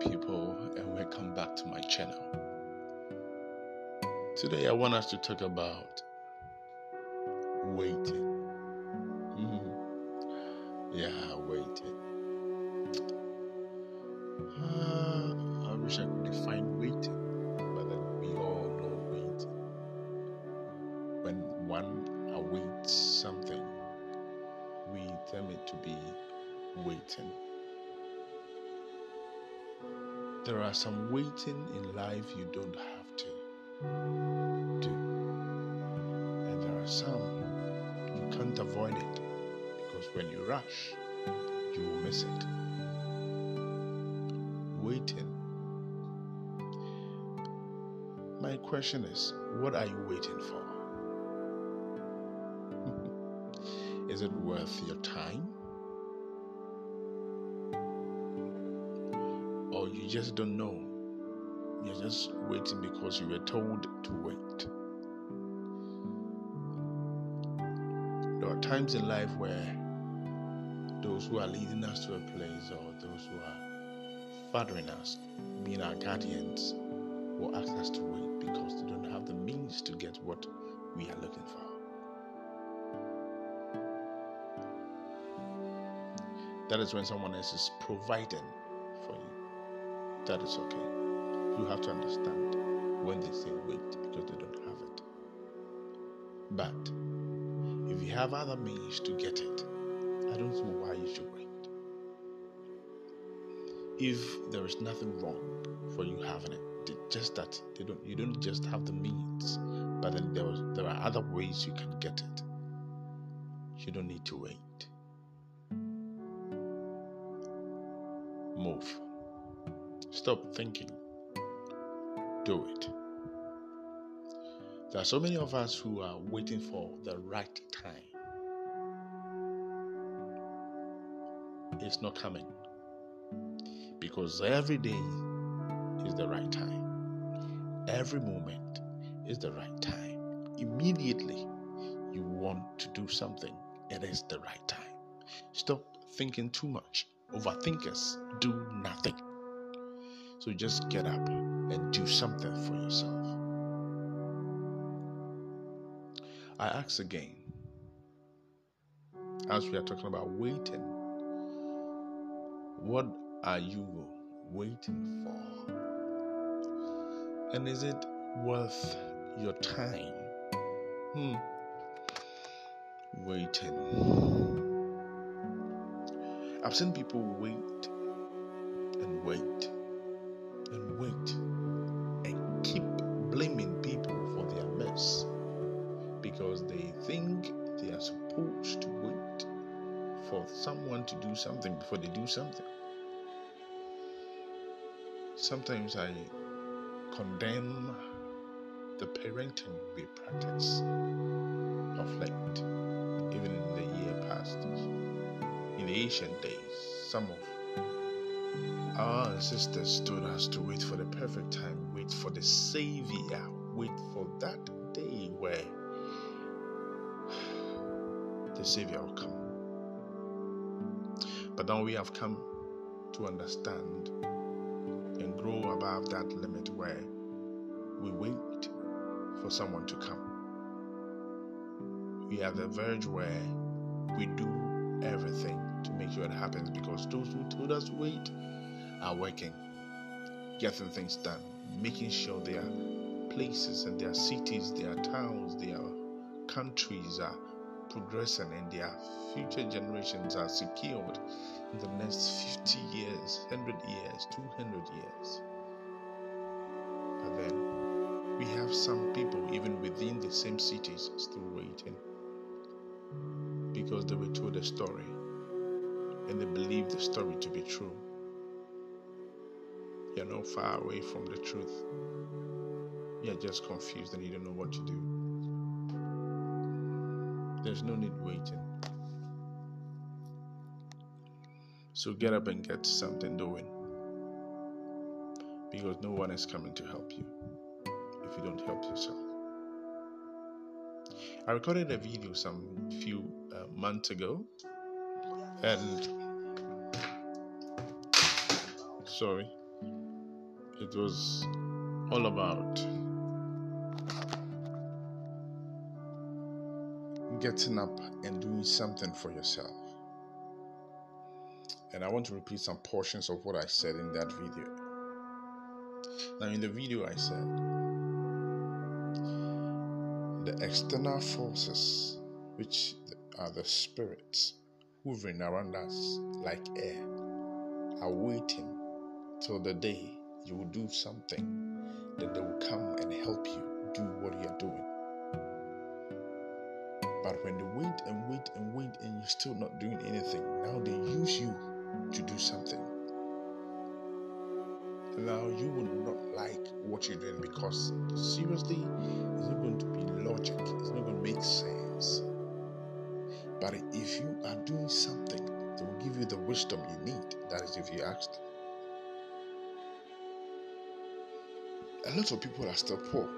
people, and welcome back to my channel. Today, I want us to talk about waiting. There are some waiting in life you don't have to do. And there are some you can't avoid it because when you rush, you will miss it. Waiting. My question is what are you waiting for? is it worth your time? You just don't know? You're just waiting because you were told to wait. There are times in life where those who are leading us to a place or those who are fathering us, being our guardians, will ask us to wait because they don't have the means to get what we are looking for. That is when someone else is providing. That is okay. You have to understand when they say wait because they don't have it. But if you have other means to get it, I don't know why you should wait. If there is nothing wrong for you having it, just that they don't you don't just have the means, but then there was, there are other ways you can get it. You don't need to wait. Move. Stop thinking. Do it. There are so many of us who are waiting for the right time. It's not coming. Because every day is the right time. Every moment is the right time. Immediately you want to do something, it is the right time. Stop thinking too much. Overthinkers do nothing. So just get up and do something for yourself. I ask again, as we are talking about waiting, what are you waiting for? And is it worth your time? Hmm. Waiting. I've seen people wait and wait and wait and keep blaming people for their mess because they think they are supposed to wait for someone to do something before they do something. Sometimes I condemn the parenting we practice of late, even in the year past. In the ancient days, some of our ancestors stood us to wait for the perfect time, wait for the Savior, wait for that day where the Savior will come. But now we have come to understand and grow above that limit where we wait for someone to come. We are the verge where we do everything to make sure it happens because those who told us wait are working, getting things done, making sure their places and their cities, their towns, their countries are progressing and their future generations are secured in the next 50 years, 100 years, 200 years. But then we have some people, even within the same cities, still waiting because they were told a story and they believe the story to be true. You're not far away from the truth. You're just confused and you don't know what to do. There's no need waiting. So get up and get something doing. Because no one is coming to help you if you don't help yourself. I recorded a video some few uh, months ago and sorry it was all about getting up and doing something for yourself. And I want to repeat some portions of what I said in that video. Now, in the video, I said the external forces, which are the spirits hovering around us like air, are waiting till the day you will do something, then they will come and help you do what you are doing. But when they wait and wait and wait and you're still not doing anything, now they use you to do something. Now you will not like what you're doing because seriously, it's not going to be logic, it's not going to make sense. But if you are doing something, they will give you the wisdom you need. That is, if you asked. A lot of people are still poor.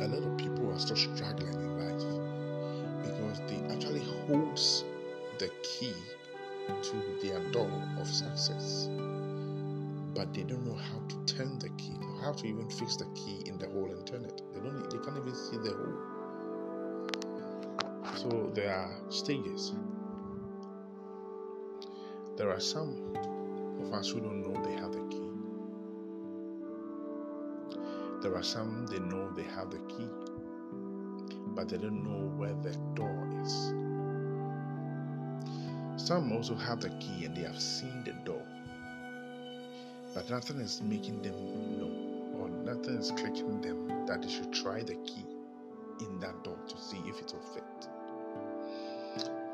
A lot of people are still struggling in life because they actually holds the key to their door of success, but they don't know how to turn the key, how to even fix the key in the hole and turn it. They don't. They can't even see the hole. So there are stages. There are some of us who don't know they have the key. There are some they know they have the key, but they don't know where the door is. Some also have the key and they have seen the door, but nothing is making them know, nothing is clicking them that they should try the key in that door to see if it will fit.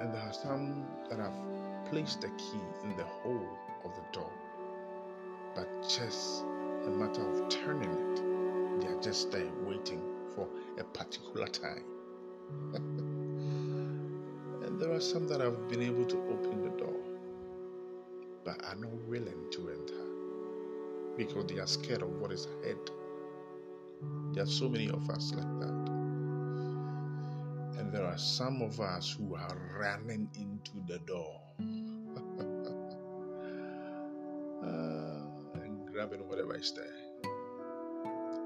And there are some that have placed the key in the hole of the door, but just a matter of turning it, they are just there waiting for a particular time. and there are some that have been able to open the door, but are not willing to enter because they are scared of what is ahead. There are so many of us like that. And there are some of us who are running into the door. uh, and grabbing whatever is there.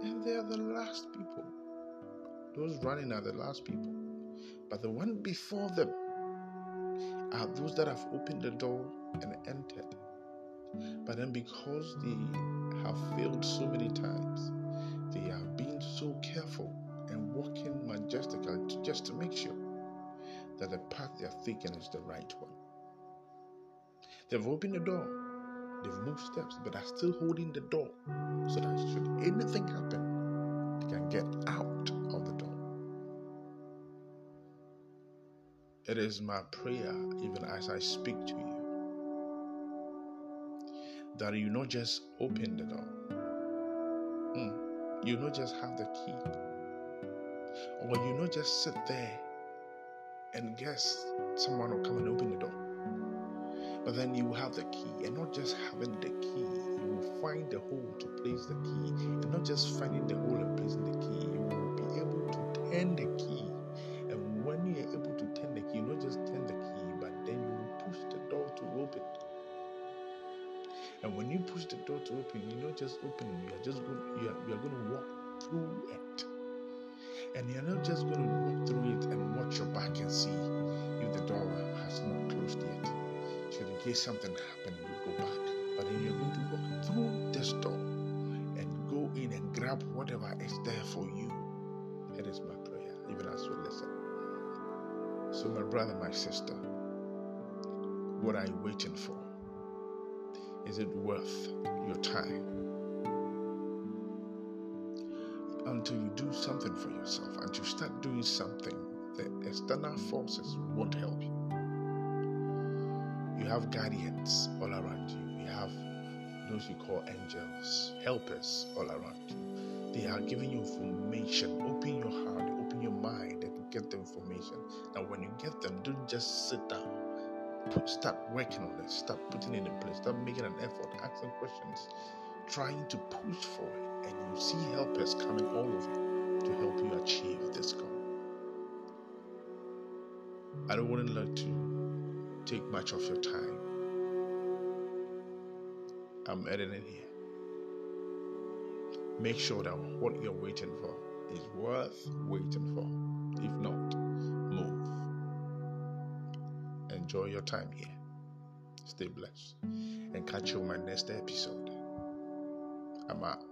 And they are the last people. Those running are the last people. But the one before them are those that have opened the door and entered. But then, because they have failed so many times, so careful and walking majestically just to make sure that the path they are taking is the right one. They've opened the door, they've moved steps, but are still holding the door so that should anything happen, they can get out of the door. It is my prayer, even as I speak to you, that you not just open the door, you not just have the key, or you not just sit there and guess someone will come and open the door. But then you have the key, and not just having the key, you will find the hole to place the key, and not just finding the hole and placing the key, you will be able to turn the key. And when you push the door to open, you're not just opening, you are just going, you are, you are going to walk through it. And you're not just going to walk through it and watch your back and see if the door has not closed yet. So in case something happened, you go back. But then you're going to walk through this door and go in and grab whatever is there for you. It is my prayer, even as you listen. So, my brother, my sister, what are you waiting for? Is it worth your time? Until you do something for yourself, until you start doing something, the external forces won't help you. You have guardians all around you. You have those you call angels, helpers all around you. They are giving you information. Open your heart, open your mind, and get the information. Now, when you get them, don't just sit down. Put, start working on it. Start putting it in place. Start making an effort, asking questions, trying to push for it, and you see helpers coming all over to help you achieve this goal. I don't want to like to take much of your time, I'm editing here. Make sure that what you're waiting for is worth waiting for. If not, Enjoy your time here. Stay blessed. And catch you on my next episode. I'm out.